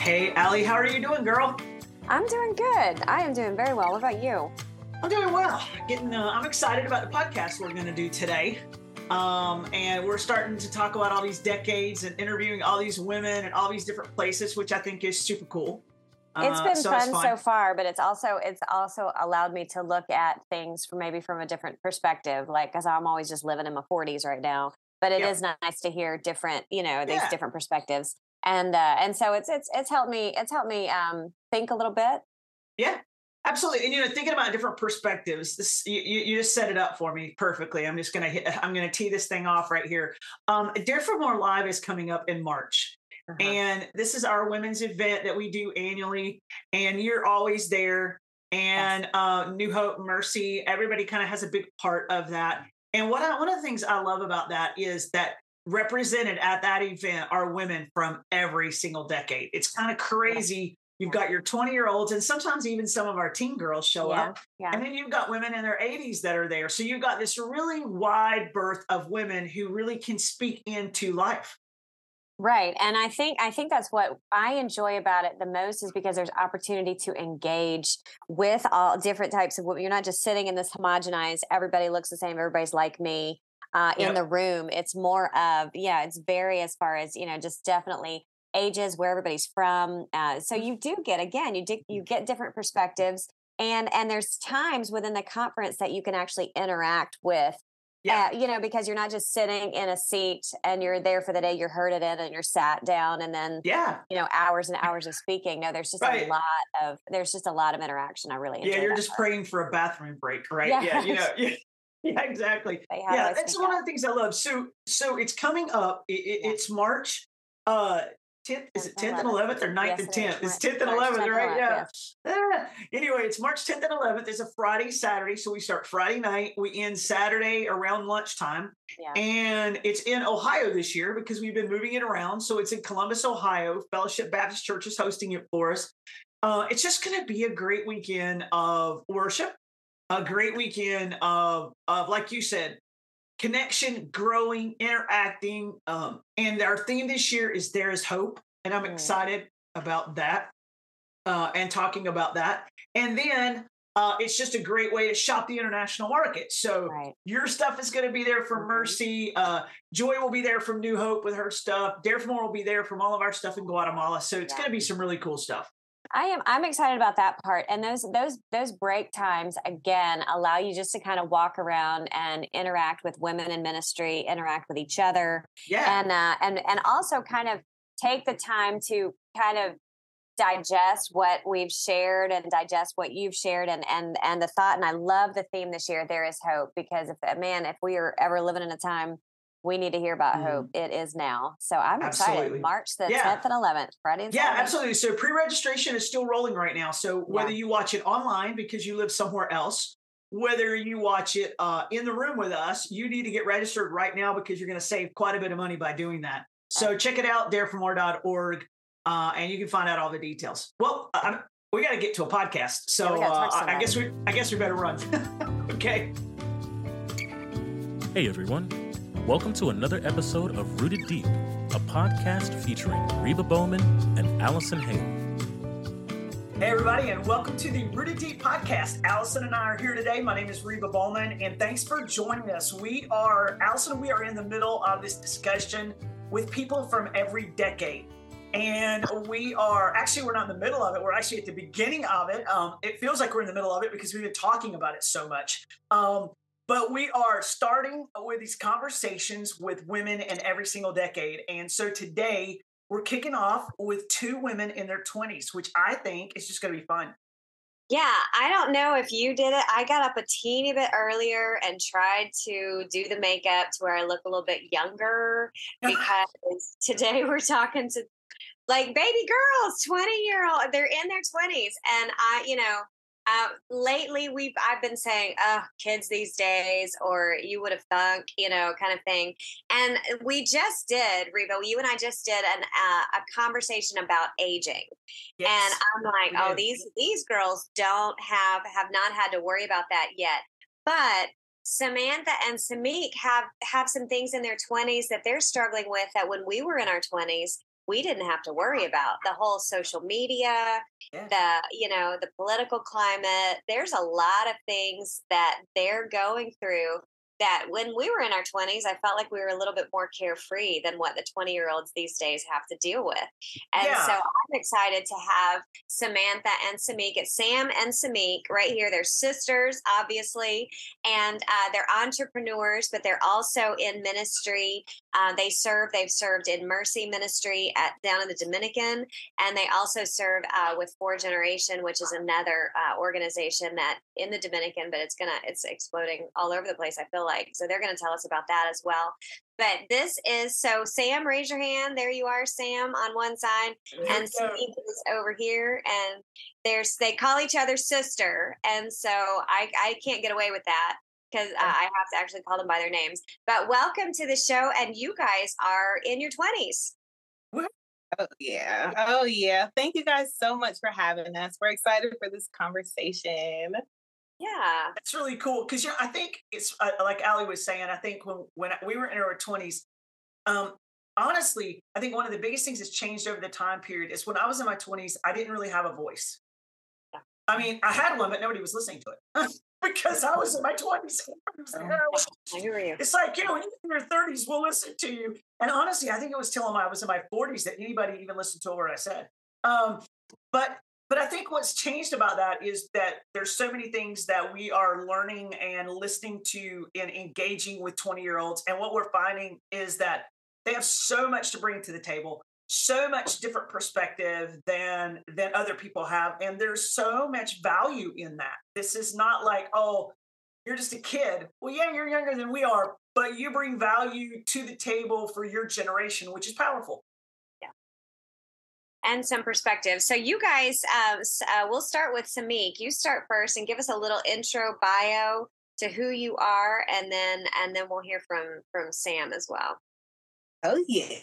Hey, Allie, how are you doing, girl? I'm doing good. I am doing very well. What about you? I'm doing well. Getting, uh, I'm excited about the podcast we're going to do today. Um, and we're starting to talk about all these decades and interviewing all these women and all these different places, which I think is super cool. It's been so fun fun. so far, but it's also it's also allowed me to look at things from maybe from a different perspective. Like, because I'm always just living in my 40s right now, but it is Yeah. nice to hear different, you know, these Yeah. different perspectives. And uh, and so it's it's it's helped me it's helped me um, think a little bit. Yeah, absolutely. And you know, thinking about different perspectives, this you, you you just set it up for me perfectly. I'm just gonna hit, I'm gonna tee this thing off right here. Um, Dare for More Live is coming up in March. Uh-huh. And this is our women's event that we do annually, and you're always there. And uh, New Hope, Mercy, everybody kind of has a big part of that. And what I, one of the things I love about that is that represented at that event are women from every single decade. It's kind of crazy. You've got your 20 year olds, and sometimes even some of our teen girls show yeah, up. yeah. And then you've got women in their 80s that are there. So you've got this really wide berth of women who really can speak into life. Right. And I think I think that's what I enjoy about it the most is because there's opportunity to engage with all different types of women. You're not just sitting in this homogenized, everybody looks the same, everybody's like me uh, in Yep. the room. It's more of, yeah, it's very as far as, you know, just definitely ages, where everybody's from. Uh, so you do get again, you di- you get different perspectives. And and there's times within the conference that you can actually interact with Yeah. uh, you know, because you're not just sitting in a seat and you're there for the day, you're herded in and you're sat down and then, Yeah. you know, hours and hours of speaking. No, there's just Right. a lot of, there's just a lot of interaction. I really enjoy Yeah, you're just part. praying for a bathroom break, right? Yeah, you know, yeah, yeah, exactly. Yeah, that's one out. of the things I love. So, so it's coming up. It, it, Yeah. It's March. Uh, 10th is it 10th and 11th or 9th Yes, and 10th? It's March- 10th and 11th, 10th and right? 11th, Yeah. Ah, anyway, it's March 10th and 11th. It's a Friday, Saturday. So we start Friday night. We end Saturday around lunchtime. Yeah. And it's in Ohio this year because we've been moving it around. So it's in Columbus, Ohio. Fellowship Baptist Church is hosting it for us. Uh, it's just going to be a great weekend of worship, a great weekend of, of like you said, connection, growing, interacting. Um, and our theme this year is There is Hope. And I'm Mm. excited about that uh, and talking about that. And then uh, it's just a great way to shop the international market. So Right. your stuff is going to be there from Mhm. Mercy. Uh, Joy will be there from New Hope with her stuff. Dare for More will be there from all of our stuff in Guatemala. So it's Yeah. going to be some really cool stuff. I am I'm excited about that part. And those those those break times again allow you just to kind of walk around and interact with women in ministry, interact with each other. Yeah. and uh, and and also kind of take the time to kind of digest what we've shared and digest what you've shared and and and the thought and I love the theme this year there is hope because if man if we are ever living in a time we need to hear about Mm. hope it is now so I'm Absolutely. excited March the Yeah. 10th and 11th Friday and Yeah, absolutely. So pre-registration is still rolling right now. So whether you watch it online because you live somewhere else, whether you watch it uh, in the room with us, you need to get registered right now because you're going to save quite a bit of money by doing that. So check it out, dareformore.org, uh, and you can find out all the details. Well, uh, we got to get to a podcast, so Yeah, uh, I I guess we somebody. I guess we better run. okay. Hey everyone, welcome to another episode of Rooted Deep, a podcast featuring Reba Bowman and Allison Hale. Hey, everybody, and welcome to the Rooted Deep podcast. Allison and I are here today. My name is Reba Bowman, and thanks for joining us. We are, Allison, we are in the middle of this discussion with people from every decade. And we are actually, we're not in the middle of it. We're actually at the beginning of it. Um, it feels like we're in the middle of it because we've been talking about it so much. Um, but we are starting with these conversations with women in every single decade. And so today, we're kicking off with two women in their 20s, which I think is just going to be fun. Yeah, I don't know if you did it. I got up a teeny bit earlier and tried to do the makeup to where I look a little bit younger because today we're talking to like baby girls, 20 year old, they're in their 20s. And I, you know, uh, lately we've I've been saying, "Oh, kids these days," or "You would have thunk," you know, kind of thing. And we just did, Reba. You and I just did an uh, a conversation about aging, and I'm like, "Oh, these these girls don't have have not had to worry about that yet." But Samantha and Semek have have some things in their 20s that they're struggling with that when we were in our 20s, we didn't have to worry about the whole social media, yeah. the you know, the political climate. There's a lot of things that they're going through that when we were in our 20s, I felt like we were a little bit more carefree than what the 20 year olds these days have to deal with. And yeah. so I'm excited to have Samantha and Semek. It's Sam and Semek right here. They're sisters, obviously, and uh, they're entrepreneurs, but they're also in ministry. Uh, they serve, they've served in Mercy Ministry at down in the Dominican, and they also serve uh, with Four Generation, which is another uh, organization that in the Dominican, but it's gonna, it's exploding all over the place. I feel like. So they're going to tell us about that as well. But this is so Sam, raise your hand. There you are, Sam, on one side, and Steve is over here. And there's they call each other sister, and so I I can't get away with that because uh, I have to actually call them by their names. But welcome to the show, and you guys are in your twenties. Oh yeah. Oh yeah. Thank you guys so much for having us. We're excited for this conversation. Yeah, it's really cool because you know I think it's uh, like Ali was saying. I think when when we were in our twenties, um, honestly, I think one of the biggest things that's changed over the time period is when I was in my twenties, I didn't really have a voice. Yeah. I mean, I had one, but nobody was listening to it. because I was in my 20s. I hear you. It's like, you know, in your 30s, we'll listen to you. And honestly, I think it was till I was in my 40s that anybody even listened to what I said. Um, but but I think what's changed about that is that there's so many things that we are learning and listening to and engaging with 20 year olds. And what we're finding is that they have so much to bring to the table, so much different perspective than than other people have. And there's so much value in that. This is not like, oh, you're just a kid. Well, yeah, you're younger than we are, but you bring value to the table for your generation, which is powerful and some perspective. So, you guys, uh, uh, we'll start with Semek. You start first and give us a little intro bio to who you are, and then and then we'll hear from from Sam as well. Oh yeah.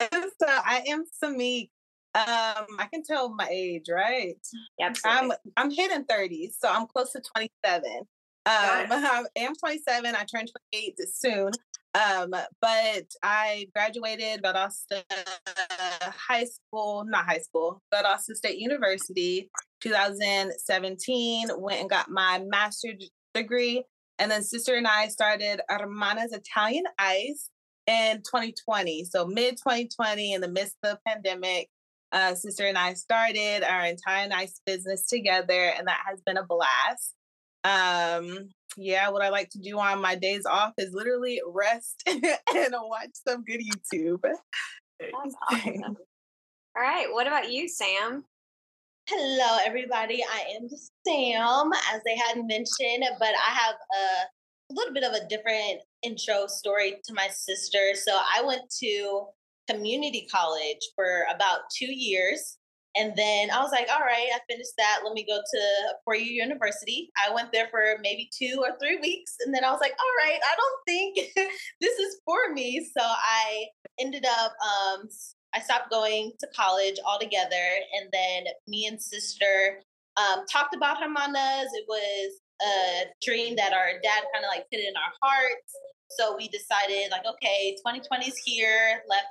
so I am Semek. Um, I can tell my age, right? Absolutely. I'm I'm hitting 30s, so I'm close to 27. Um, I am 27. I turn 28 soon. Um, but I graduated Valdosta High School, not high school, Valdosta State University, 2017. Went and got my master's degree, and then sister and I started Hermanas Italian Ice in 2020. So mid 2020, in the midst of the pandemic, uh, sister and I started our entire nice business together, and that has been a blast. Um, yeah, what I like to do on my days off is literally rest and watch some good YouTube. That's awesome. All right, what about you, Sam? Hello, everybody. I am Sam, as they had mentioned, but I have a little bit of a different intro story to my sister. So I went to community college for about two years. And then I was like, all right, I finished that. Let me go to Year University. I went there for maybe two or three weeks. And then I was like, all right, I don't think this is for me. So I ended up, um, I stopped going to college altogether. And then me and sister um, talked about Hermanas. It was a dream that our dad kind of like put in our hearts. So we decided, like, okay, 2020 is here. Left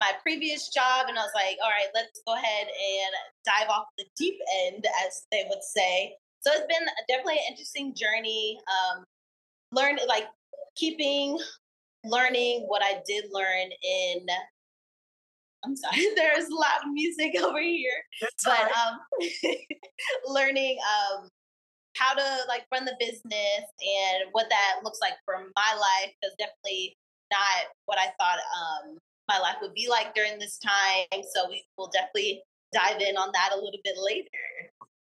my previous job and I was like, all right, let's go ahead and dive off the deep end, as they would say. So it's been definitely an interesting journey. Um, learn like keeping learning what I did learn in. I'm sorry, there's a lot of music over here, That's but um, learning um, how to like run the business and what that looks like for my life is definitely not what I thought um, my life would be like during this time. So we will definitely dive in on that a little bit later.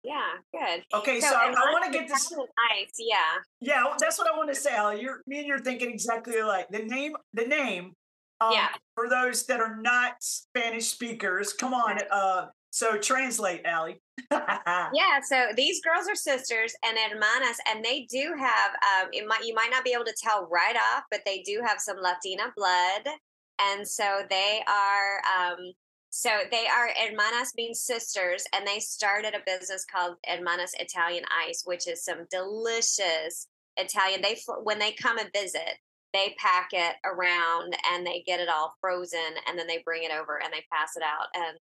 Yeah, good. Okay, so, so I, I want to get this. Nice, yeah. Yeah, that's what I want to say, Ali. You're me and you're thinking exactly like the name. The name. Um, yeah. For those that are not Spanish speakers, come on. Uh, so translate, Ali. yeah, so these girls are sisters and hermanas, and they do have. Um, it might you might not be able to tell right off, but they do have some Latina blood and so they are um, so they are hermanas being sisters and they started a business called hermanas italian ice which is some delicious Italian. They when they come and visit, they pack it around and they get it all frozen, and then they bring it over and they pass it out, and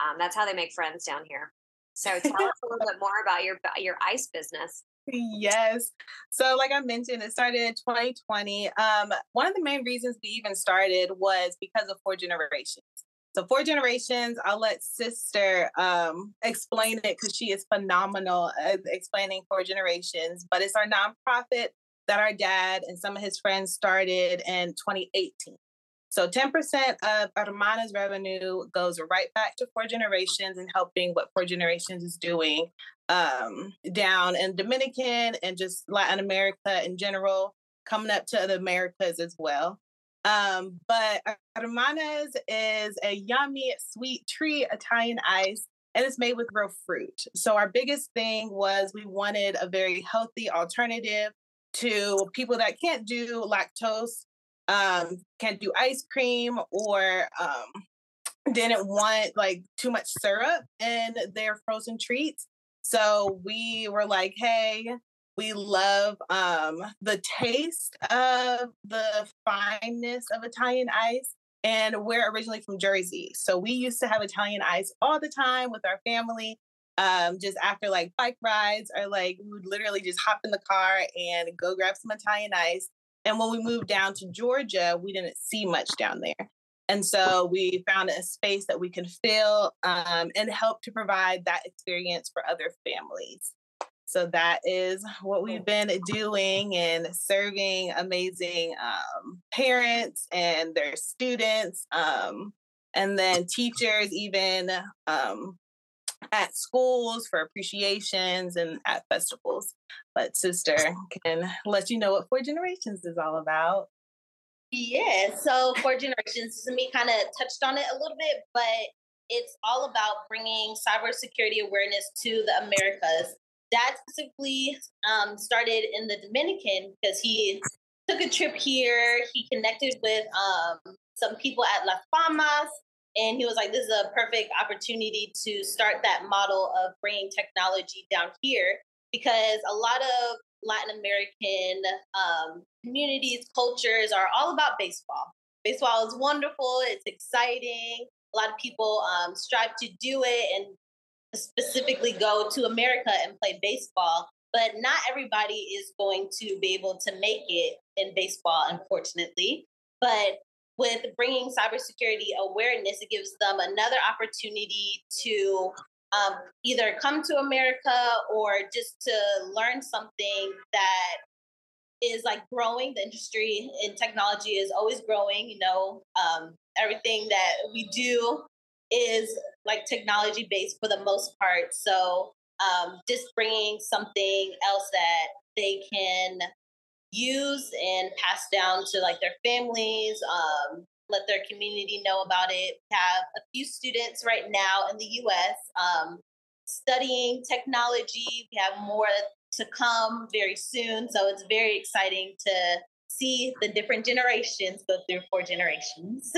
um, that's how they make friends down here. So tell us a little bit more about your your ice business. Yes. So, like I mentioned, it started in 2020. Um, one of the main reasons we even started was because of Four Generations. So, Four Generations, I'll let Sister um, explain it because she is phenomenal at explaining Four Generations. But it's our nonprofit that our dad and some of his friends started in 2018. So 10% of Hermana's revenue goes right back to Four Generations and helping what Four Generations is doing um, down in Dominican and just Latin America in general, coming up to the Americas as well. Um, but Hermana's is a yummy, sweet tree Italian ice, and it's made with real fruit. So our biggest thing was we wanted a very healthy alternative to people that can't do lactose um, can't do ice cream or um, didn't want like too much syrup in their frozen treats. So we were like, hey, we love um, the taste of the fineness of Italian ice. And we're originally from Jersey. So we used to have Italian ice all the time with our family. Um, just after like bike rides or like we would literally just hop in the car and go grab some Italian ice and when we moved down to Georgia, we didn't see much down there. And so we found a space that we can fill um, and help to provide that experience for other families. So that is what we've been doing and serving amazing um, parents and their students, um, and then teachers, even um, at schools for appreciations and at festivals. But sister can let you know what Four Generations is all about. Yeah, so Four Generations me kind of touched on it a little bit, but it's all about bringing cybersecurity awareness to the Americas. Dad specifically um, started in the Dominican because he took a trip here. He connected with um, some people at Las Palmas and he was like, this is a perfect opportunity to start that model of bringing technology down here because a lot of Latin American um, communities, cultures are all about baseball. Baseball is wonderful, it's exciting. A lot of people um, strive to do it and specifically go to America and play baseball. But not everybody is going to be able to make it in baseball, unfortunately. But with bringing cybersecurity awareness, it gives them another opportunity to um, either come to America or just to learn something that is like growing. The industry in technology is always growing. You know, um, everything that we do is like technology based for the most part. So um, just bringing something else that they can use and pass down to like their families, um, let their community know about it. We Have a few students right now in the US um, studying technology. We have more to come very soon. So it's very exciting to see the different generations go through four generations.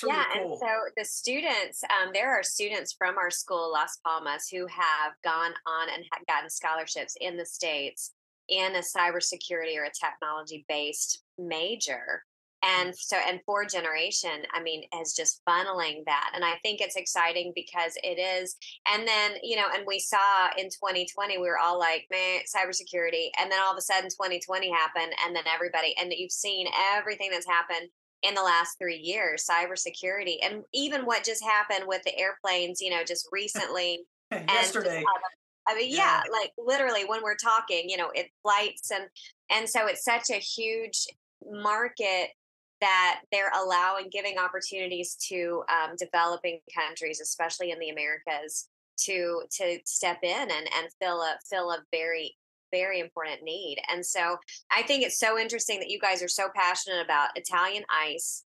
Really yeah, cool. and so the students, um, there are students from our school, Las Palmas, who have gone on and have gotten scholarships in the States in a cybersecurity or a technology based major mm-hmm. and so and four generation i mean is just funneling that. And i think it's exciting because it is. And then you know and we saw in 2020 we were all like man cybersecurity. And then all of a sudden 2020 happened and then everybody and you've seen everything that's happened in the last three years cybersecurity. And even what just happened with the airplanes you know just recently yesterday I mean, yeah. yeah, like literally when we're talking, you know, it flights and and so it's such a huge market that they're allowing giving opportunities to um, developing countries, especially in the Americas, to to step in and and fill a fill a very very important need. And so I think it's so interesting that you guys are so passionate about Italian ice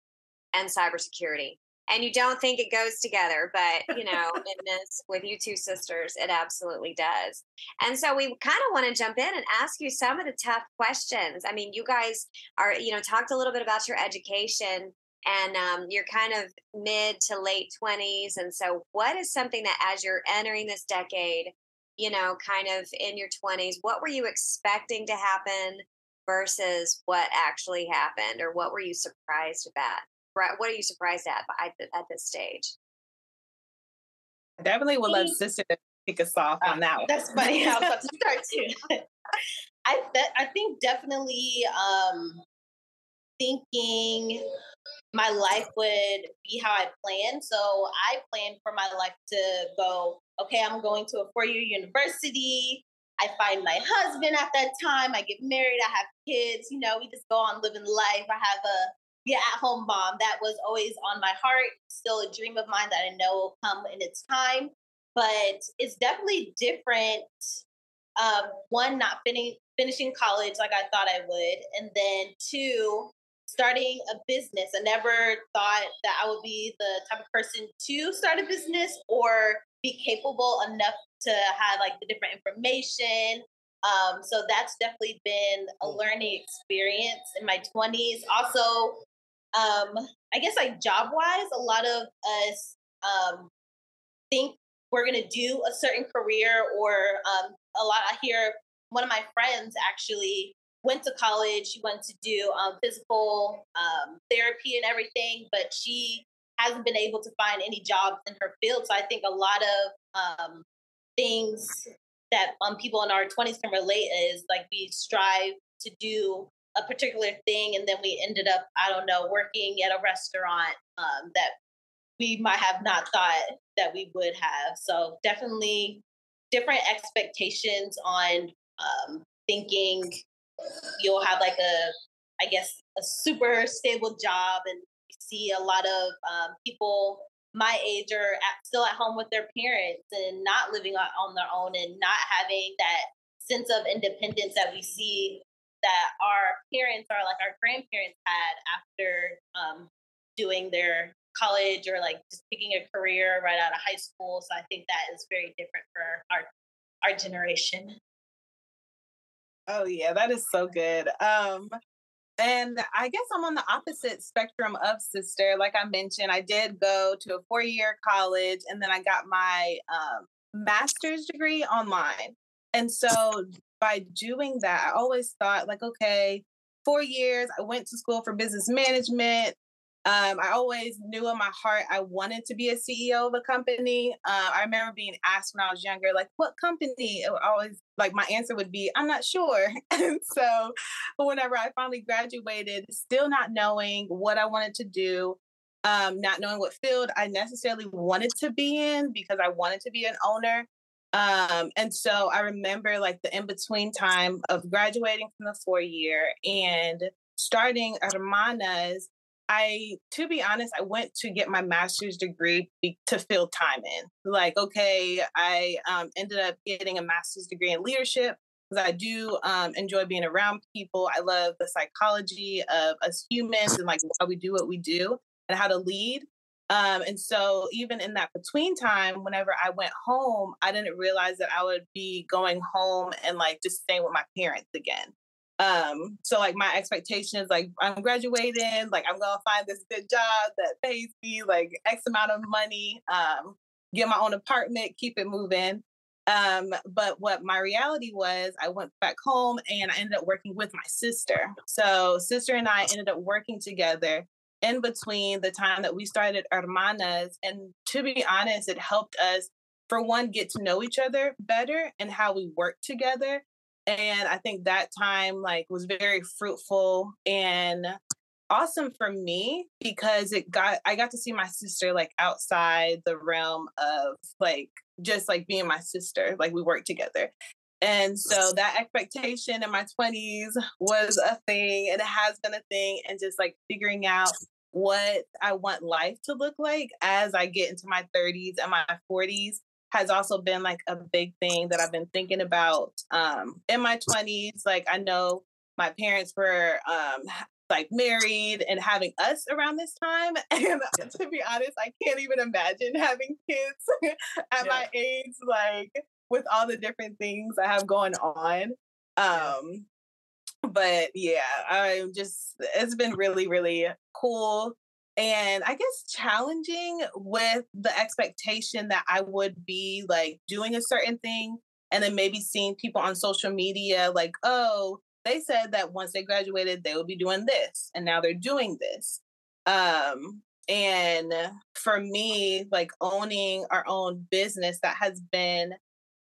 and cybersecurity and you don't think it goes together but you know in this with you two sisters it absolutely does and so we kind of want to jump in and ask you some of the tough questions i mean you guys are you know talked a little bit about your education and um, you're kind of mid to late 20s and so what is something that as you're entering this decade you know, kind of in your 20s, what were you expecting to happen versus what actually happened, or what were you surprised about? What are you surprised at at, at this stage? I definitely would love sister to kick us off on that one. That's funny. I was about to start too. I th- I think definitely um, thinking my life would be how I planned. So I planned for my life to go, okay, I'm going to a four year university. I find my husband at that time. I get married. I have kids. You know, we just go on living life. I have a yeah at home mom. That was always on my heart. Still a dream of mine that I know will come in its time. But it's definitely different. Um, one, not fin- finishing college like I thought I would, and then two, starting a business. I never thought that I would be the type of person to start a business or be capable enough to have like the different information. Um, so that's definitely been a mm. learning experience in my 20s. Also, um, I guess like job wise, a lot of us um, think we're to do a certain career or um, a lot I hear one of my friends actually went to college. She went to do um, physical um, therapy and everything, but she hasn't been able to find any jobs in her field. So I think a lot of um, things that um, people in our 20s can relate is like we strive to do a particular thing and then we ended up i don't know working at a restaurant um, that we might have not thought that we would have. So definitely different expectations on um, thinking you'll have like a, I guess, a super stable job, and see a lot of um, people my age are at, still at home with their parents and not living on, on their own and not having that sense of independence that we see that our parents or like our grandparents had after um, doing their college or like just picking a career right out of high school. So I think that is very different for our our generation. Oh yeah, that is so good. Um and I guess I'm on the opposite spectrum of sister. Like I mentioned, I did go to a four-year college and then I got my um, master's degree online. And so by doing that, I always thought like, okay, four years, I went to school for business management. Um, I always knew in my heart I wanted to be a CEO of a company. Uh, I remember being asked when I was younger, like, what company? It always like my answer would be, I'm not sure. and so whenever I finally graduated, still not knowing what I wanted to do, um, not knowing what field I necessarily wanted to be in because I wanted to be an owner. Um, and so I remember like the in between time of graduating from the four year and starting Hermanas I, to be honest, I went to get my master's degree to fill time in. Like, okay, I um, ended up getting a master's degree in leadership because I do um, enjoy being around people. I love the psychology of us humans and like why we do what we do and how to lead. Um, and so, even in that between time, whenever I went home, I didn't realize that I would be going home and like just staying with my parents again. Um, so like my expectation is like I'm graduating, like I'm gonna find this good job that pays me like X amount of money, um, get my own apartment, keep it moving. Um, but what my reality was, I went back home and I ended up working with my sister. So sister and I ended up working together in between the time that we started Hermanas. And to be honest, it helped us for one get to know each other better and how we work together and i think that time like was very fruitful and awesome for me because it got i got to see my sister like outside the realm of like just like being my sister like we worked together and so that expectation in my 20s was a thing and it has been a thing and just like figuring out what i want life to look like as i get into my 30s and my 40s has also been like a big thing that I've been thinking about um, in my 20s. Like, I know my parents were um, like married and having us around this time. And to be honest, I can't even imagine having kids at yeah. my age, like with all the different things I have going on. Um, but yeah, I'm just, it's been really, really cool and I guess challenging with the expectation that I would be like doing a certain thing and then maybe seeing people on social media like, oh, they said that once they graduated, they would be doing this, and now they're doing this. Um, and for me, like owning our own business, that has been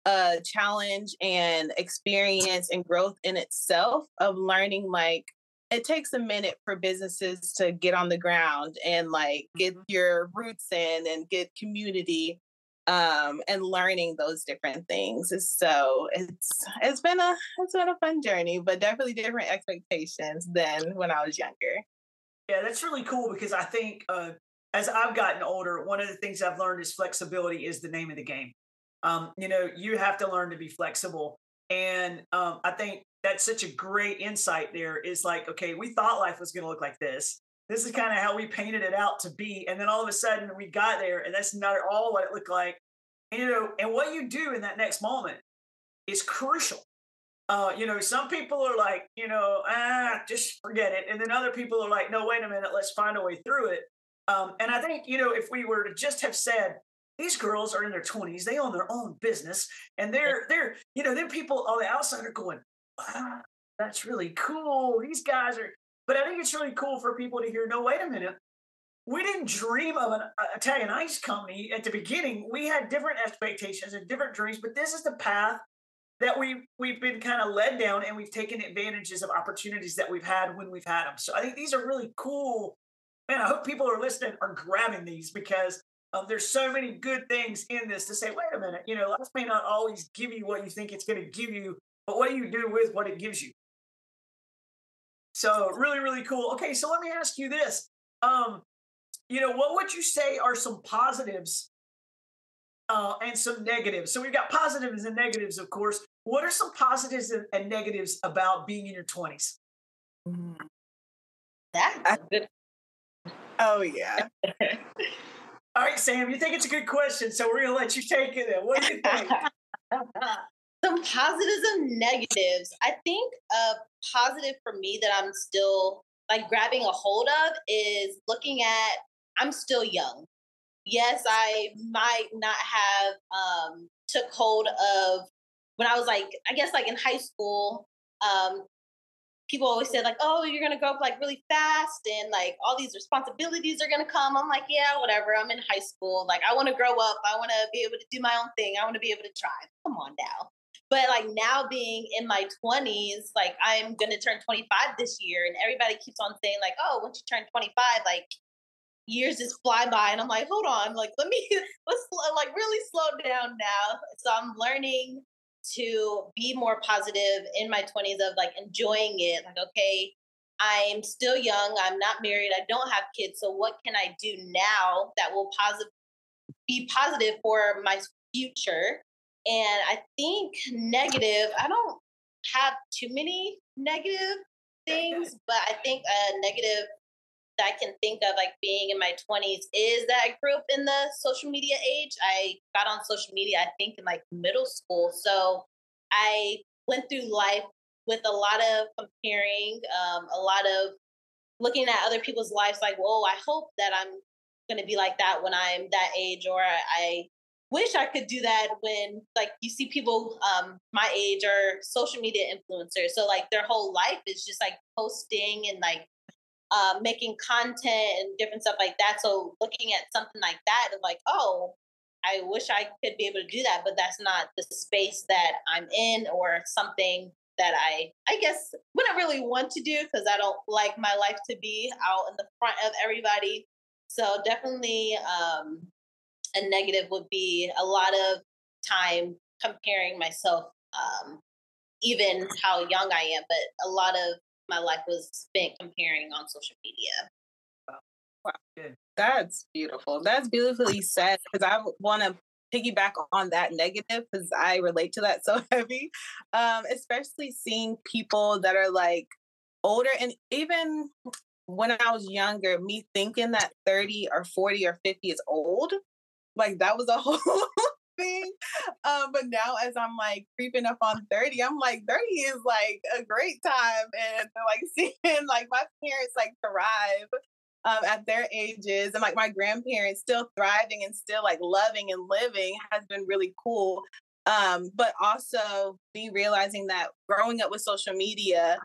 a challenge and experience and growth in itself of learning like it takes a minute for businesses to get on the ground and like get mm-hmm. your roots in and get community um, and learning those different things. So it's it's been a it's been a fun journey, but definitely different expectations than when I was younger. Yeah, that's really cool because I think uh, as I've gotten older, one of the things I've learned is flexibility is the name of the game. Um, you know, you have to learn to be flexible, and um, I think that's such a great insight. There is like, okay, we thought life was going to look like this, this is kind of how we painted it out to be. And then all of a sudden we got there and that's not at all what it looked like. And, you know, and what you do in that next moment is crucial. Uh, you know, some people are like, you know, ah, just forget it. And then other people are like, no, wait a minute, let's find a way through it. Um, and I think, you know, if we were to just have said, these girls are in their 20s, they own their own business, and they're they're, you know, then people on the outside are going, wow, that's really cool. These guys are but I think it's really cool for people to hear no, wait a minute. We didn't dream of an Italian ice company at the beginning. We had different expectations and different dreams, but this is the path that we we've been kind of led down and we've taken advantages of opportunities that we've had when we've had them. So I think these are really cool. Man, I hope people are listening are grabbing these because um, there's so many good things in this to say, wait a minute, you know, life may not always give you what you think it's going to give you, but what do you do with what it gives you? So really, really cool. Okay, so let me ask you this. Um, you know, what would you say are some positives uh, and some negatives? So we've got positives and negatives, of course. What are some positives and negatives about being in your 20s? Mm-hmm. That's good. Oh, yeah. All right, Sam, you think it's a good question, so we're going to let you take it in. What do you think? some positives and negatives. I think a positive for me that I'm still like grabbing a hold of is looking at I'm still young. Yes, I might not have um, took hold of when I was like I guess like in high school. Um, people always said like, "Oh, you're gonna grow up like really fast, and like all these responsibilities are gonna come." I'm like, "Yeah, whatever. I'm in high school. Like, I want to grow up. I want to be able to do my own thing. I want to be able to drive. Come on now." But like now being in my 20s, like I'm gonna turn 25 this year, and everybody keeps on saying like, "Oh, once you turn 25, like years just fly by," and I'm like, "Hold on, like let me let's like really slow down now." So I'm learning to be more positive in my 20s of like enjoying it. Like, okay, I'm still young. I'm not married. I don't have kids. So what can I do now that will positive be positive for my future? And I think negative, I don't have too many negative things, but I think a negative I can think of like being in my 20s is that I grew up in the social media age. I got on social media, I think, in like middle school. So I went through life with a lot of comparing, um, a lot of looking at other people's lives like, whoa, I hope that I'm going to be like that when I'm that age, or I wish I could do that when like you see people um my age are social media influencers. So like their whole life is just like posting and like uh, making content and different stuff like that. So looking at something like that, like, oh, I wish I could be able to do that, but that's not the space that I'm in or something that I I guess wouldn't really want to do because I don't like my life to be out in the front of everybody. So definitely um, a negative would be a lot of time comparing myself, um, even how young I am, but a lot of my life was spent comparing on social media. Wow. Good. That's beautiful. That's beautifully said because I want to piggyback on that negative because I relate to that so heavy. Um, especially seeing people that are like older and even when I was younger, me thinking that 30 or 40 or 50 is old like that was a whole thing. Um, but now as I'm like creeping up on 30, I'm like 30 is like a great time and like seeing like my parents like thrive um, at their ages and like my grandparents still thriving and still like loving and living has been really cool. Um, but also me realizing that growing up with social media,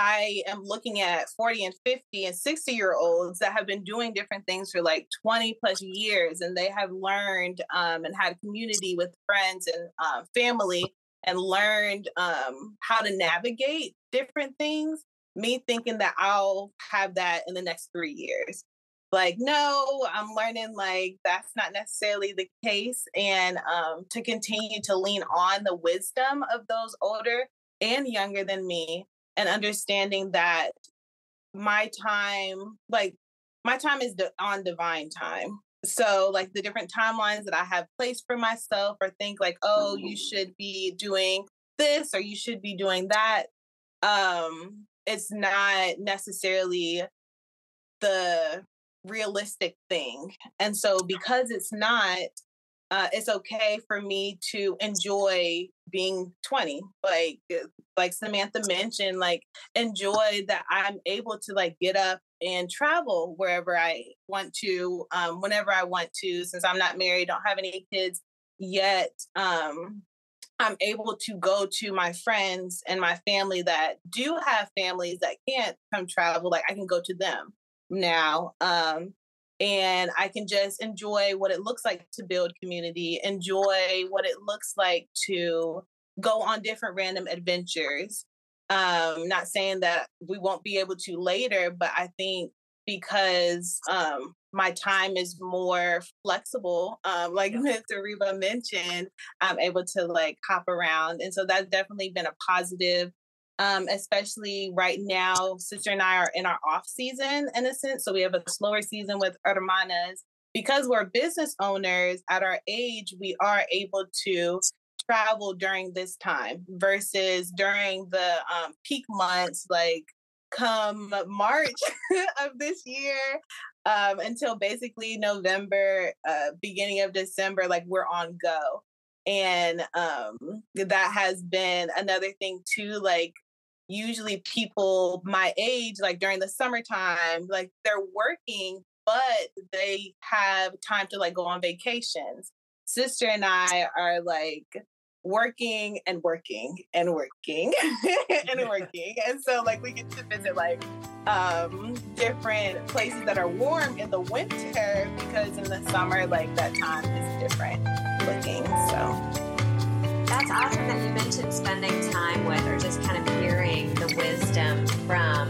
I am looking at 40 and 50 and 60 year olds that have been doing different things for like 20 plus years and they have learned um, and had community with friends and uh, family and learned um, how to navigate different things. Me thinking that I'll have that in the next three years. Like, no, I'm learning like that's not necessarily the case. And um, to continue to lean on the wisdom of those older and younger than me and understanding that my time, like my time is on divine time. So, like the different timelines that I have placed for myself, or think like, oh, you mm-hmm. should be doing this or you should be doing that. Um, it's not necessarily the realistic thing. And so, because it's not, uh, it's okay for me to enjoy being 20 like uh, like samantha mentioned like enjoy that i'm able to like get up and travel wherever i want to um, whenever i want to since i'm not married don't have any kids yet um, i'm able to go to my friends and my family that do have families that can't come travel like i can go to them now um, and I can just enjoy what it looks like to build community, enjoy what it looks like to go on different random adventures. Um, not saying that we won't be able to later, but I think because um, my time is more flexible, um, like Mr. Reba mentioned, I'm able to like hop around. And so that's definitely been a positive um, especially right now. Sister and I are in our off season in a sense. So we have a slower season with hermanas. Because we're business owners at our age, we are able to travel during this time versus during the um, peak months, like come March of this year um, until basically November, uh, beginning of December, like we're on go. And um, that has been another thing too, like usually people my age, like during the summertime, like they're working, but they have time to like go on vacations. Sister and I are like working and working and working and working. And so like we get to visit like um different places that are warm in the winter because in the summer like that time is different looking. So that's awesome that you mentioned spending time with or just kind of hearing the wisdom from,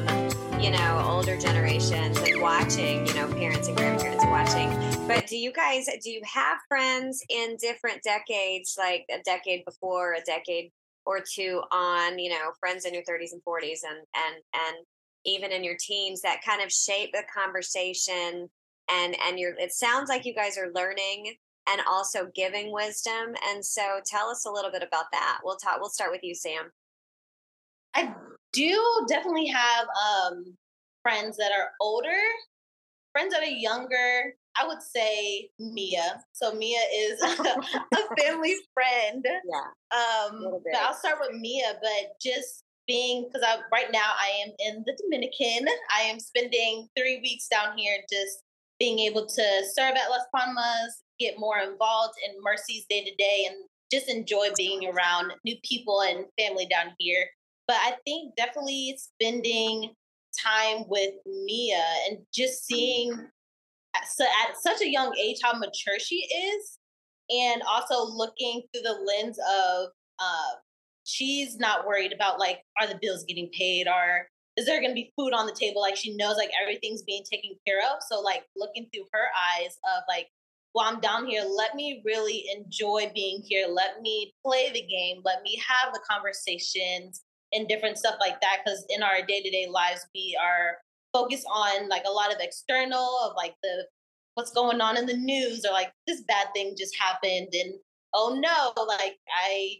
you know, older generations and watching, you know, parents and grandparents watching. But do you guys, do you have friends in different decades, like a decade before, a decade or two on, you know, friends in your 30s and 40s and, and, and, even in your teens that kind of shape the conversation and and you're it sounds like you guys are learning and also giving wisdom. And so tell us a little bit about that. We'll talk we'll start with you, Sam. I do definitely have um friends that are older, friends that are younger. I would say Mia. So Mia is a family friend. Yeah. Um but I'll start with Mia, but just being because I right now I am in the Dominican. I am spending three weeks down here just being able to serve at Las Palmas, get more involved in Mercy's day to day and just enjoy being around new people and family down here. But I think definitely spending time with Mia and just seeing so at such a young age how mature she is and also looking through the lens of uh, she's not worried about like are the bills getting paid? Or is there going to be food on the table? Like she knows like everything's being taken care of. So like looking through her eyes of like while I'm down here, let me really enjoy being here. Let me play the game. Let me have the conversations and different stuff like that. Because in our day to day lives, we are focused on like a lot of external of like the what's going on in the news or like this bad thing just happened and oh no, like I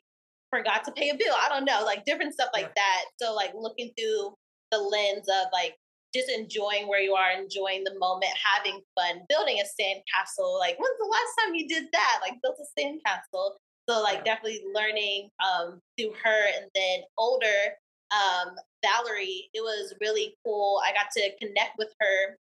forgot to pay a bill. I don't know, like different stuff like that. So like looking through the lens of like just enjoying where you are, enjoying the moment, having fun, building a sand castle. Like, when's the last time you did that? Like, built a sand castle. So, like, definitely learning um, through her. And then older, um, Valerie, it was really cool. I got to connect with her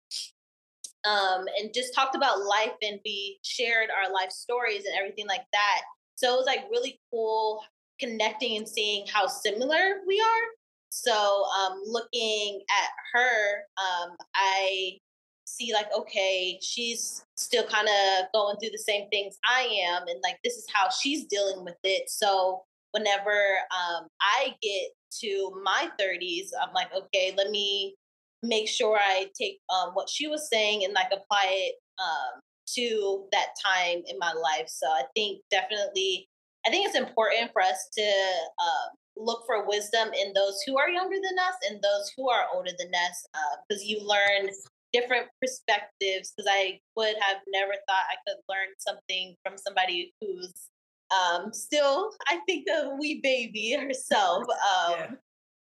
um, and just talked about life, and we shared our life stories and everything like that. So it was like really cool connecting and seeing how similar we are. So um, looking at her, um, I see like, okay, she's still kind of going through the same things I am, and like this is how she's dealing with it. So whenever um, I get to my 30s, I'm like, okay, let me make sure I take um, what she was saying and like apply it um, to that time in my life. So I think definitely, I think it's important for us to uh, look for wisdom in those who are younger than us and those who are older than us, because uh, you learn different perspectives. Because I would have never thought I could learn something from somebody who's um, still, I think, a wee baby herself. Um, yeah.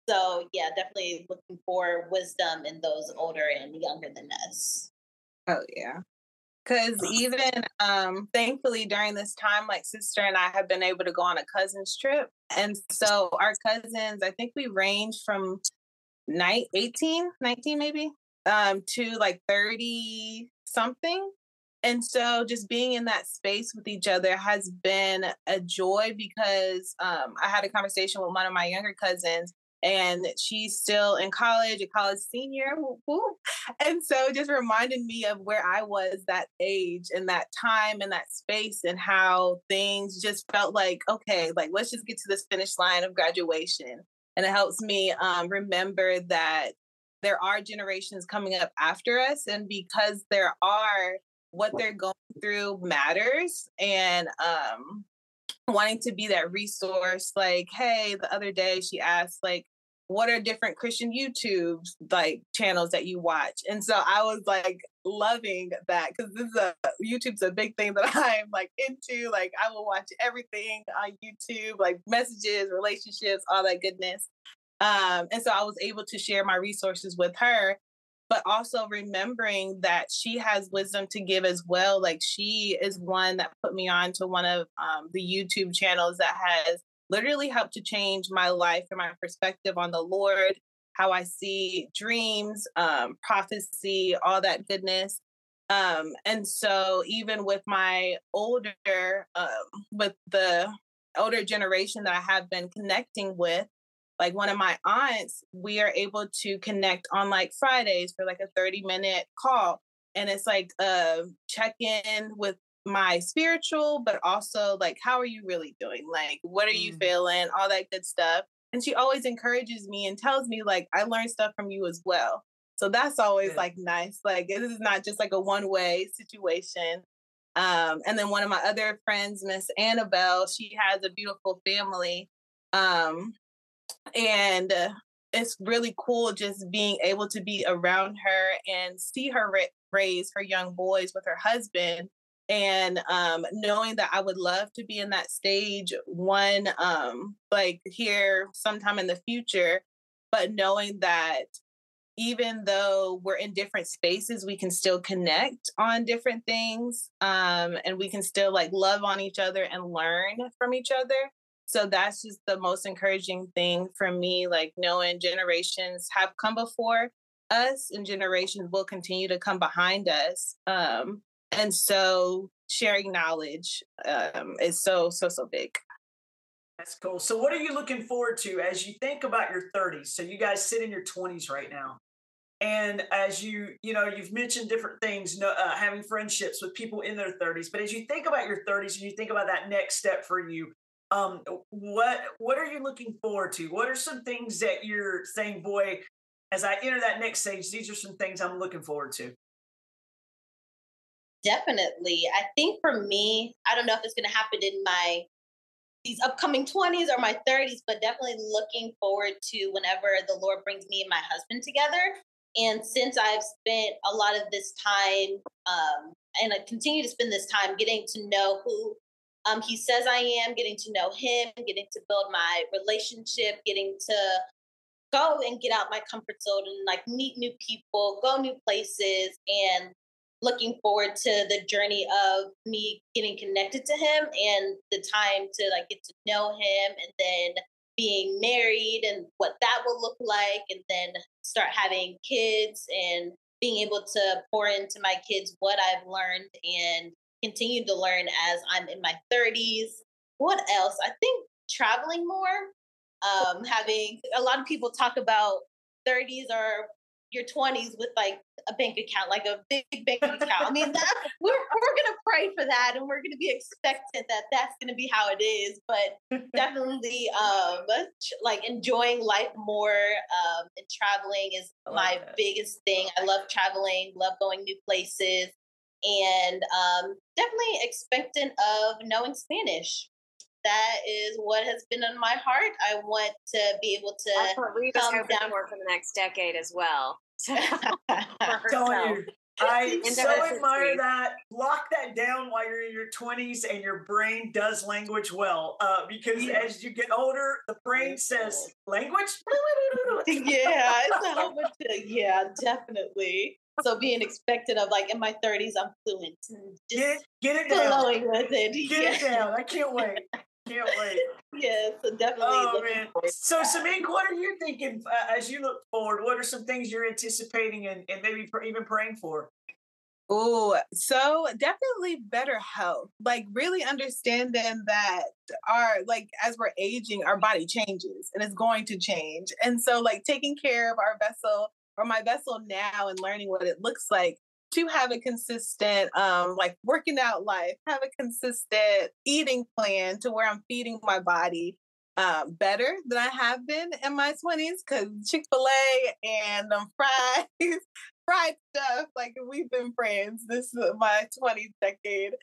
So yeah, definitely looking for wisdom in those older and younger than us. Oh yeah. Cause even um thankfully during this time, like sister and I have been able to go on a cousin's trip. And so our cousins, I think we range from night 18, 19 maybe, um, to like 30 something. And so just being in that space with each other has been a joy because um, I had a conversation with one of my younger cousins and she's still in college, a college senior. And so just reminded me of where I was that age and that time and that space and how things just felt like, okay, like let's just get to this finish line of graduation. And it helps me um, remember that there are generations coming up after us. And because there are, what they're going through matters. And um, wanting to be that resource like hey the other day she asked like what are different christian youtube like channels that you watch and so i was like loving that because this is a youtube's a big thing that i'm like into like i will watch everything on youtube like messages relationships all that goodness um and so i was able to share my resources with her but also remembering that she has wisdom to give as well. Like she is one that put me on to one of um, the YouTube channels that has literally helped to change my life and my perspective on the Lord, how I see dreams, um, prophecy, all that goodness. Um, and so even with my older, um, with the older generation that I have been connecting with, like one of my aunts, we are able to connect on like Fridays for like a 30 minute call. And it's like a check in with my spiritual, but also like, how are you really doing? Like, what are you mm. feeling? All that good stuff. And she always encourages me and tells me, like, I learned stuff from you as well. So that's always like nice. Like, this is not just like a one way situation. Um, and then one of my other friends, Miss Annabelle, she has a beautiful family. Um, and uh, it's really cool just being able to be around her and see her ra- raise her young boys with her husband and um, knowing that i would love to be in that stage one um, like here sometime in the future but knowing that even though we're in different spaces we can still connect on different things um, and we can still like love on each other and learn from each other. So that's just the most encouraging thing for me like knowing generations have come before us and generations will continue to come behind us um and so sharing knowledge um is so so so big that's cool so what are you looking forward to as you think about your 30s so you guys sit in your 20s right now and as you you know you've mentioned different things uh, having friendships with people in their 30s but as you think about your 30s and you think about that next step for you um, what what are you looking forward to? What are some things that you're saying, boy, as I enter that next stage, these are some things I'm looking forward to? Definitely. I think for me, I don't know if it's going to happen in my these upcoming 20s or my 30s, but definitely looking forward to whenever the Lord brings me and my husband together. And since I've spent a lot of this time, um, and I continue to spend this time getting to know who um, he says I am, getting to know him, getting to build my relationship, getting to go and get out my comfort zone and like meet new people, go new places, and looking forward to the journey of me getting connected to him and the time to like get to know him and then being married and what that will look like and then start having kids and being able to pour into my kids what I've learned and continue to learn as I'm in my 30s. what else? I think traveling more. Um, having a lot of people talk about 30s or your 20s with like a bank account, like a big bank account. I mean, that, we're, we're going to pray for that and we're going to be expectant that that's going to be how it is. But definitely, um, like enjoying life more um, and traveling is my that. biggest thing. I love traveling, love going new places, and um, definitely expectant of knowing Spanish that is what has been on my heart. I want to be able to That's what Reba's come down for for the next decade as well. Telling you, I so admire that. Lock that down while you're in your 20s and your brain does language well. Uh, because yeah. as you get older, the brain says language. yeah, it's a whole bunch of, yeah, definitely. So being expected of like in my 30s, I'm fluent. Just get, get it down. with it. Get yeah. it down. I can't wait. Can't wait. yes, so definitely. Oh man! So, Semek, what are you thinking uh, as you look forward? What are some things you're anticipating and, and maybe pr- even praying for? Oh, so definitely better health. Like really understanding that our like as we're aging, our body changes and it's going to change. And so like taking care of our vessel or my vessel now and learning what it looks like to have a consistent um like working out life have a consistent eating plan to where i'm feeding my body um, better than i have been in my 20s because chick-fil-a and um, fries fried stuff like we've been friends this is my 20th decade.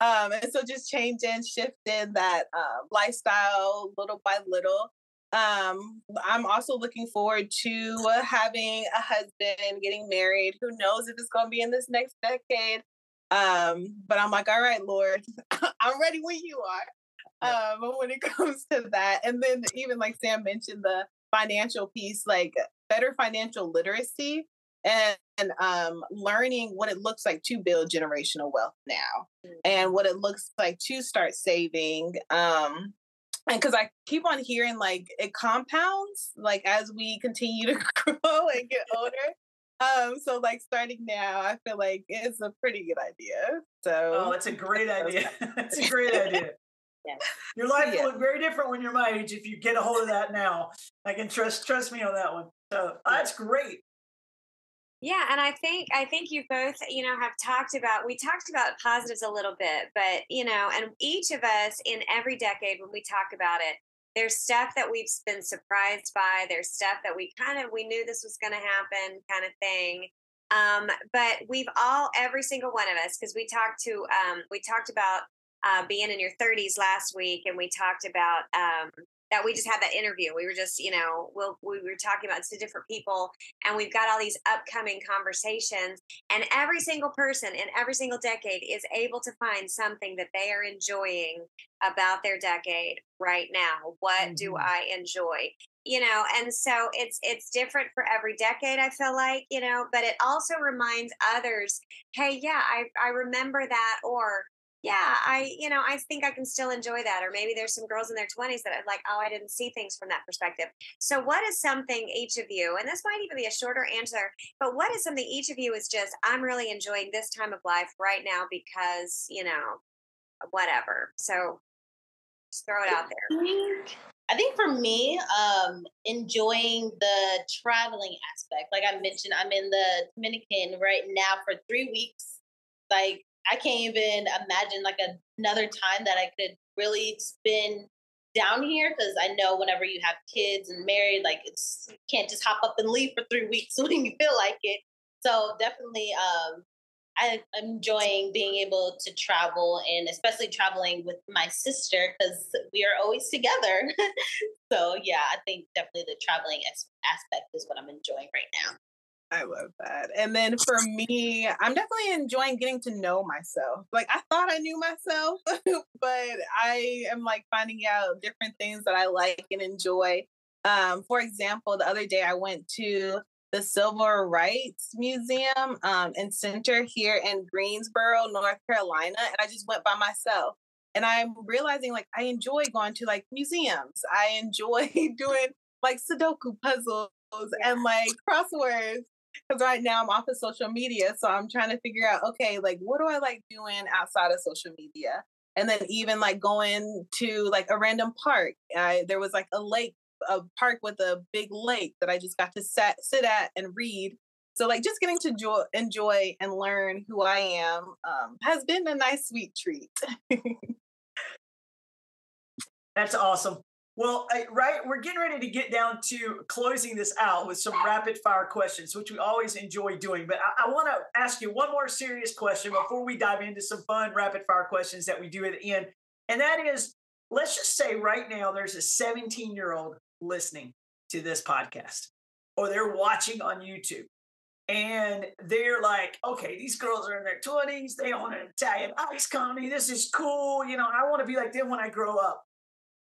Um, and so just changing shifting that uh, lifestyle little by little um, I'm also looking forward to having a husband, getting married. Who knows if it's going to be in this next decade? Um, but I'm like, all right, Lord, I'm ready when you are. Um, when it comes to that, and then even like Sam mentioned, the financial piece, like better financial literacy and, and um, learning what it looks like to build generational wealth now, mm-hmm. and what it looks like to start saving. Um, and because I keep on hearing like it compounds like as we continue to grow and get older. Um, so like starting now, I feel like it's a pretty good idea. So oh, it's a great idea. it's a great idea. Yeah. Your life yeah. will look very different when you're my age if you get a hold of that now. I can trust trust me on that one. So that's great. Yeah, and I think I think you both, you know, have talked about we talked about positives a little bit, but you know, and each of us in every decade when we talk about it, there's stuff that we've been surprised by, there's stuff that we kind of we knew this was going to happen kind of thing. Um, but we've all every single one of us because we talked to um, we talked about uh, being in your 30s last week and we talked about um, that we just had that interview. We were just, you know, we'll, we were talking about to different people, and we've got all these upcoming conversations. And every single person in every single decade is able to find something that they are enjoying about their decade right now. What mm-hmm. do I enjoy? You know, and so it's it's different for every decade. I feel like, you know, but it also reminds others, hey, yeah, I I remember that, or yeah, I, you know, I think I can still enjoy that. Or maybe there's some girls in their 20s that are like, oh, I didn't see things from that perspective. So, what is something each of you, and this might even be a shorter answer, but what is something each of you is just, I'm really enjoying this time of life right now because, you know, whatever. So, just throw it out there. I think for me, um, enjoying the traveling aspect. Like I mentioned, I'm in the Dominican right now for three weeks. Like I can't even imagine like another time that I could really spend down here because I know whenever you have kids and married, like it's you can't just hop up and leave for three weeks when you feel like it. So definitely, um, I, am enjoying being able to travel and especially traveling with my sister because we are always together. so yeah, I think definitely the traveling aspect is what I'm enjoying right now. I love that. And then for me, I'm definitely enjoying getting to know myself. Like I thought I knew myself, but I am like finding out different things that I like and enjoy. Um, for example, the other day I went to the Civil Rights Museum um, and Center here in Greensboro, North Carolina, and I just went by myself. And I'm realizing like I enjoy going to like museums. I enjoy doing like Sudoku puzzles and like crosswords because right now I'm off of social media. So I'm trying to figure out, okay, like what do I like doing outside of social media? and then even like going to like a random park. I, there was like a lake, a park with a big lake that I just got to sit sit at and read. So like just getting to enjoy, enjoy and learn who I am um, has been a nice sweet treat. That's awesome. Well, right, we're getting ready to get down to closing this out with some rapid fire questions, which we always enjoy doing. But I, I want to ask you one more serious question before we dive into some fun rapid fire questions that we do at the end. And that is let's just say right now there's a 17 year old listening to this podcast or they're watching on YouTube and they're like, okay, these girls are in their 20s. They own an Italian ice company. This is cool. You know, I want to be like them when I grow up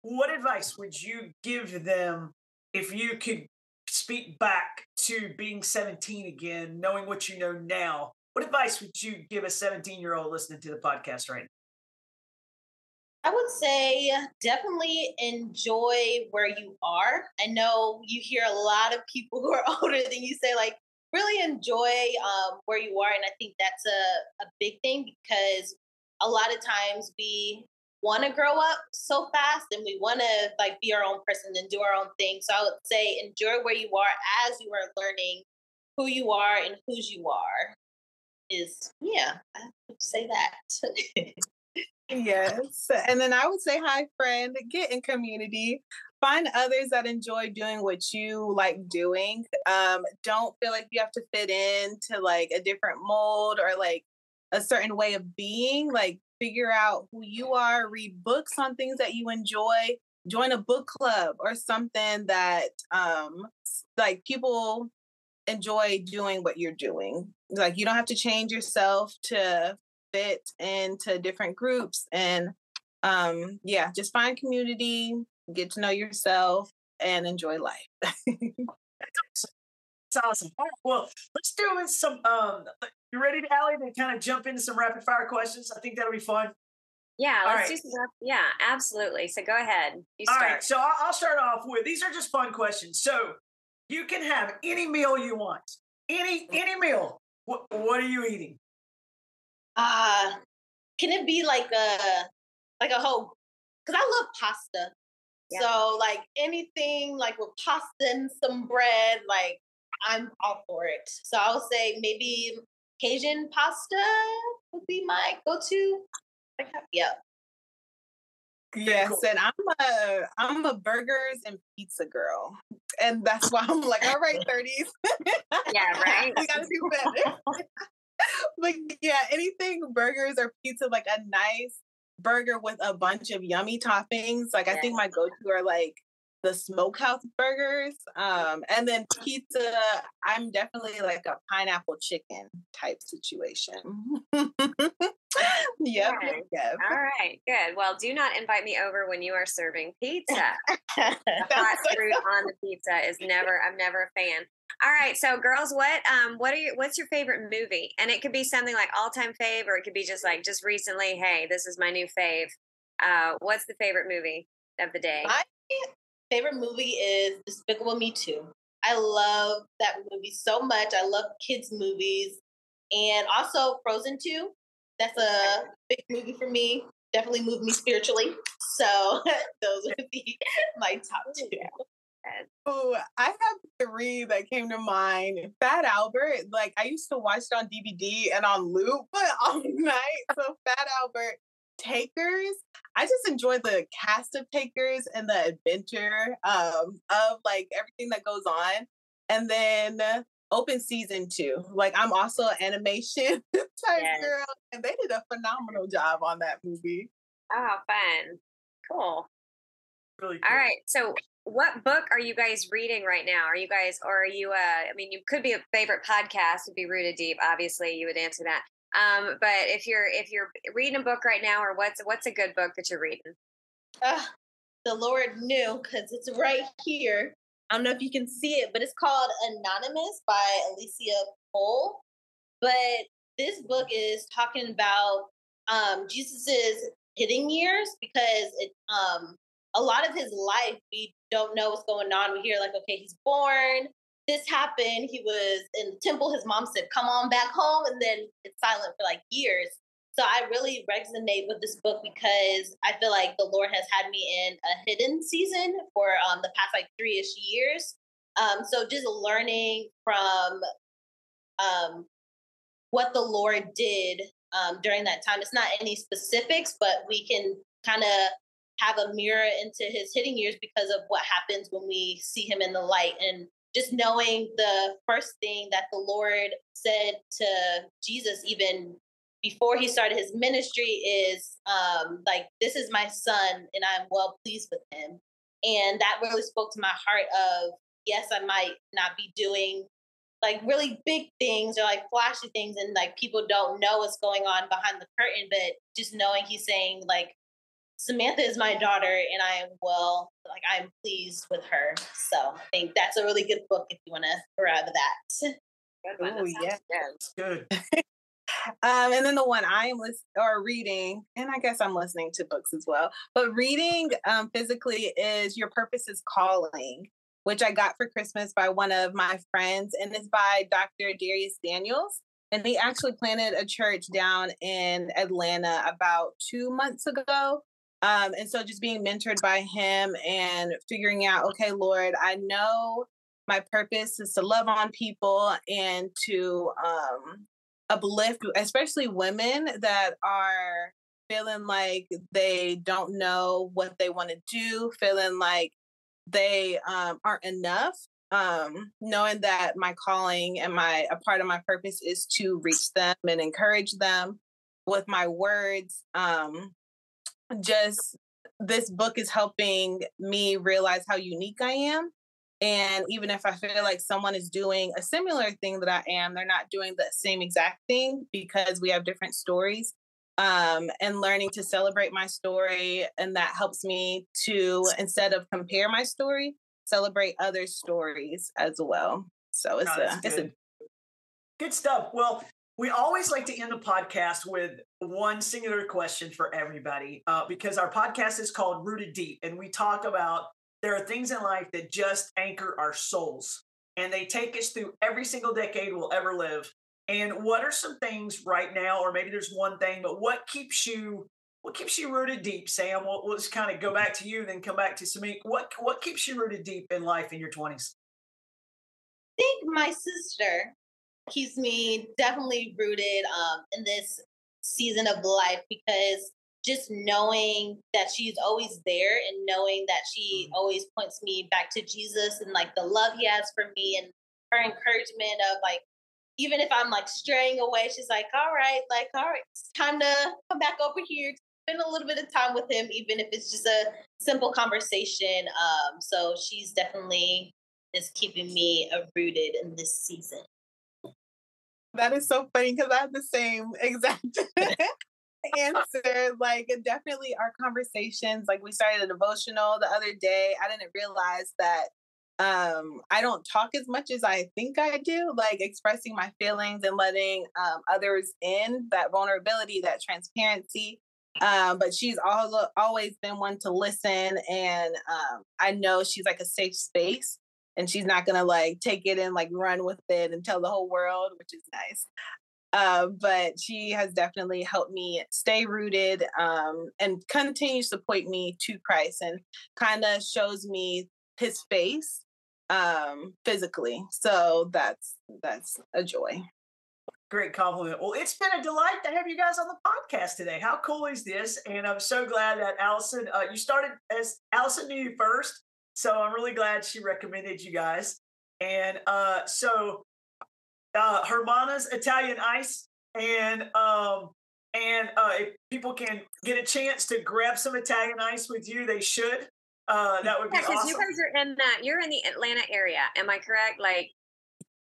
what advice would you give them if you could speak back to being 17 again, knowing what you know now? What advice would you give a 17 year old listening to the podcast right now? I would say definitely enjoy where you are. I know you hear a lot of people who are older than you say, like, really enjoy um, where you are. And I think that's a, a big thing because a lot of times we want to grow up so fast and we want to like be our own person and do our own thing. So I would say enjoy where you are as you are learning who you are and whose you are. Is yeah, I would say that. yes. And then I would say, hi, friend, get in community. Find others that enjoy doing what you like doing. Um, don't feel like you have to fit into like a different mold or like a certain way of being. Like figure out who you are, read books on things that you enjoy, join a book club or something that um like people enjoy doing what you're doing. Like you don't have to change yourself to fit into different groups and um yeah, just find community, get to know yourself and enjoy life. It's awesome. well, let's do in some um you ready, to Allie, to kind of jump into some rapid fire questions? I think that'll be fun. Yeah, let's right. do some. Yeah, absolutely. So go ahead. You start. All right. So I'll start off with these are just fun questions. So you can have any meal you want. Any any meal. What what are you eating? Uh can it be like a like a whole because I love pasta. Yeah. So like anything like with pasta and some bread, like I'm all for it. So I'll say maybe Cajun pasta would be my go-to. Yeah. Yes, cool. and I'm a I'm a burgers and pizza girl, and that's why I'm like, all right, thirties. yeah, right. we gotta do better. but yeah, anything burgers or pizza, like a nice burger with a bunch of yummy toppings. Like yeah. I think my go-to are like the smokehouse burgers. Um, and then pizza, I'm definitely like a pineapple chicken type situation. yep, okay. yep. All right, good. Well, do not invite me over when you are serving pizza. hot fruit on the pizza is never. I'm never a fan. All right, so girls, what um, what are your what's your favorite movie? And it could be something like all time fave, or it could be just like just recently. Hey, this is my new fave. Uh, what's the favorite movie of the day? Favorite movie is Despicable Me 2. I love that movie so much. I love kids' movies. And also Frozen 2. That's a big movie for me. Definitely moved me spiritually. So those would be my top two. Oh, I have three that came to mind. Fat Albert, like I used to watch it on DVD and on loop all night. So Fat Albert Takers. I just enjoy the cast of Takers and the adventure um, of like everything that goes on. And then open season two. Like I'm also an animation type yes. girl, and they did a phenomenal job on that movie. Oh, fun. Cool. Really cool. All right. So what book are you guys reading right now? Are you guys, or are you, uh, I mean, you could be a favorite podcast would be Rooted Deep. Obviously, you would answer that. Um, but if you're if you're reading a book right now, or what's what's a good book that you're reading? Uh, the Lord knew because it's right here. I don't know if you can see it, but it's called Anonymous by Alicia Chole. But this book is talking about um, Jesus's hidden years because it um, a lot of his life we don't know what's going on. We hear like, okay, he's born, this happened. He was in the temple. His mom said, "Come on back home," and then it's silent for like years. So I really resonate with this book because I feel like the Lord has had me in a hidden season for um, the past like three ish years. Um, so just learning from um, what the Lord did um, during that time. It's not any specifics, but we can kind of have a mirror into his hidden years because of what happens when we see him in the light and just knowing the first thing that the Lord said to Jesus, even before he started his ministry, is um, like, This is my son, and I'm well pleased with him. And that really spoke to my heart of, yes, I might not be doing like really big things or like flashy things and like people don't know what's going on behind the curtain but just knowing he's saying like Samantha is my daughter, and I am well, like I'm pleased with her. So I think that's a really good book if you want to grab that. Oh yeah, that's good. um, and then the one I am listening or reading, and I guess I'm listening to books as well. But reading um, physically is Your Purpose is Calling, which I got for Christmas by one of my friends, and it's by Dr. Dharius Daniels. And he actually planted a church down in Atlanta about two months ago. Um, and so just being mentored by him and figuring out, okay, Lord, I know my purpose is to love on people and to um, uplift, especially women that are feeling like they don't know what they want to do, feeling like they um, aren't enough. Um, knowing that my calling and my a part of my purpose is to reach them and encourage them with my words. Um, just this book is helping me realize how unique I am. And even if I feel like someone is doing a similar thing that I am, they're not doing the same exact thing because we have different stories. Um, and learning to celebrate my story. And that helps me to, instead of compare my story, celebrate other stories as well. So it's, a, it's a good stuff. Well, we always like to end the podcast with one singular question for everybody uh, because our podcast is called Rooted Deep, and we talk about there are things in life that just anchor our souls and they take us through every single decade we'll ever live. And what are some things right now, or maybe there's one thing, but what keeps you what keeps you rooted deep, Sam? We'll, we'll just kind of go back to you, then come back to Semek. What what keeps you rooted deep in life in your twenties? I think my sister keeps me definitely rooted um, in this season of life because just knowing that she's always there and knowing that she mm-hmm. always points me back to Jesus and like the love he has for me and her encouragement of like even if I'm like straying away, she's like, all right, like, all right, it's time to come back over here, spend a little bit of time with him, even if it's just a simple conversation. Um, so she's definitely is keeping me uh, rooted in this season. That is so funny because I have the same exact answer. Like, definitely our conversations. Like, we started a devotional the other day. I didn't realize that um i don't talk as much as i think i do like expressing my feelings and letting um, others in that vulnerability that transparency um but she's also always been one to listen and um i know she's like a safe space and she's not gonna like take it and like run with it and tell the whole world, which is nice. Uh, but she has definitely helped me stay rooted um, and continues to point me to Christ and kind of shows me his face um, physically. So that's that's a joy. Great compliment. Well, it's been a delight to have you guys on the podcast today. How cool is this? And I'm so glad that Allison, uh, you started as Allison knew you first, so I'm really glad she recommended you guys. And uh, so uh, Hermana's Italian Ice, and um, and uh, if people can get a chance to grab some Italian Ice with you, they should. Uh, that would be yeah, awesome. You guys are in that. You're in the Atlanta area. Am I correct? Like,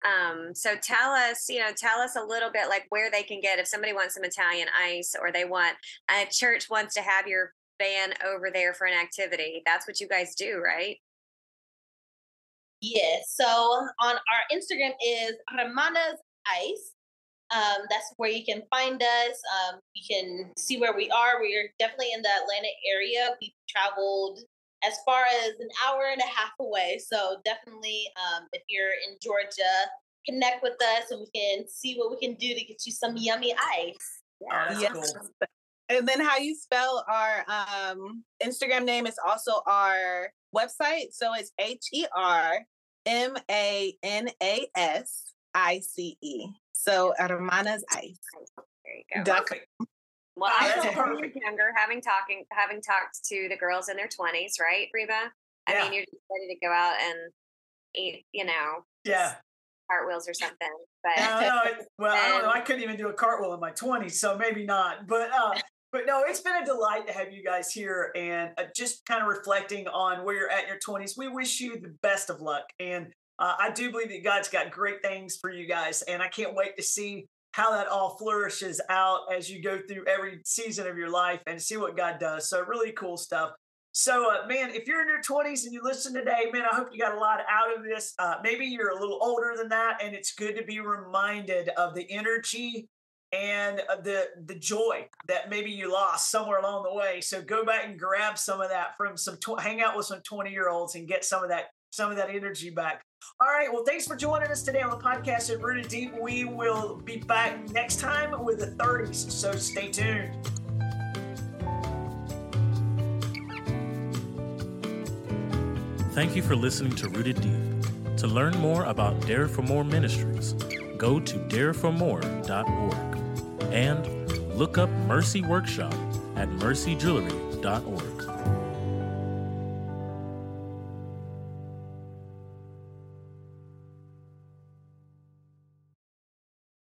um, so tell us, you know, tell us a little bit like where they can get if somebody wants some Italian ice or they want a church wants to have your van over there for an activity. That's what you guys do, right? Yes. So on our Instagram is Hermanas Ice. Um, that's where you can find us. Um, you can see where we are. We're definitely in the Atlanta area. We've traveled as far as an hour and a half away. So definitely, um, if you're in Georgia, connect with us and we can see what we can do to get you some yummy ice. Yeah, oh, yes. Cool. And then how you spell our um, Instagram name is also our website. So it's H E R M A N A S I C E. So Hermanas Ice. There you go. Well, I feel younger, having talking, having talked to the girls in their twenties, right, Reba? I yeah. mean, you're just ready to go out and eat, you know, yeah, cartwheels or something. But no, no, it, well, I don't know. I couldn't even do a cartwheel in my twenties, so maybe not. But uh, but no, it's been a delight to have you guys here and uh, just kind of reflecting on where you're at in your 20s. We wish you the best of luck. And uh, I do believe that God's got great things for you guys. And I can't wait to see how that all flourishes out as you go through every season of your life and see what God does. So, really cool stuff. So, uh, man, if you're in your 20s and you listen today, man, I hope you got a lot out of this. Uh, maybe you're a little older than that, and it's good to be reminded of the energy and uh, the the joy that maybe you lost somewhere along the way. So go back and grab some of that from some tw- hang out with some 20 year olds and get some of that some of that energy back. All right. Well, thanks for joining us today on the podcast at Rooted Deep. We will be back next time with the 30s. So stay tuned. Thank you for listening to Rooted Deep. To learn more about Dare for More Ministries, go to dareformore.org and look up Mercy Workshop at mercyjewelry.org.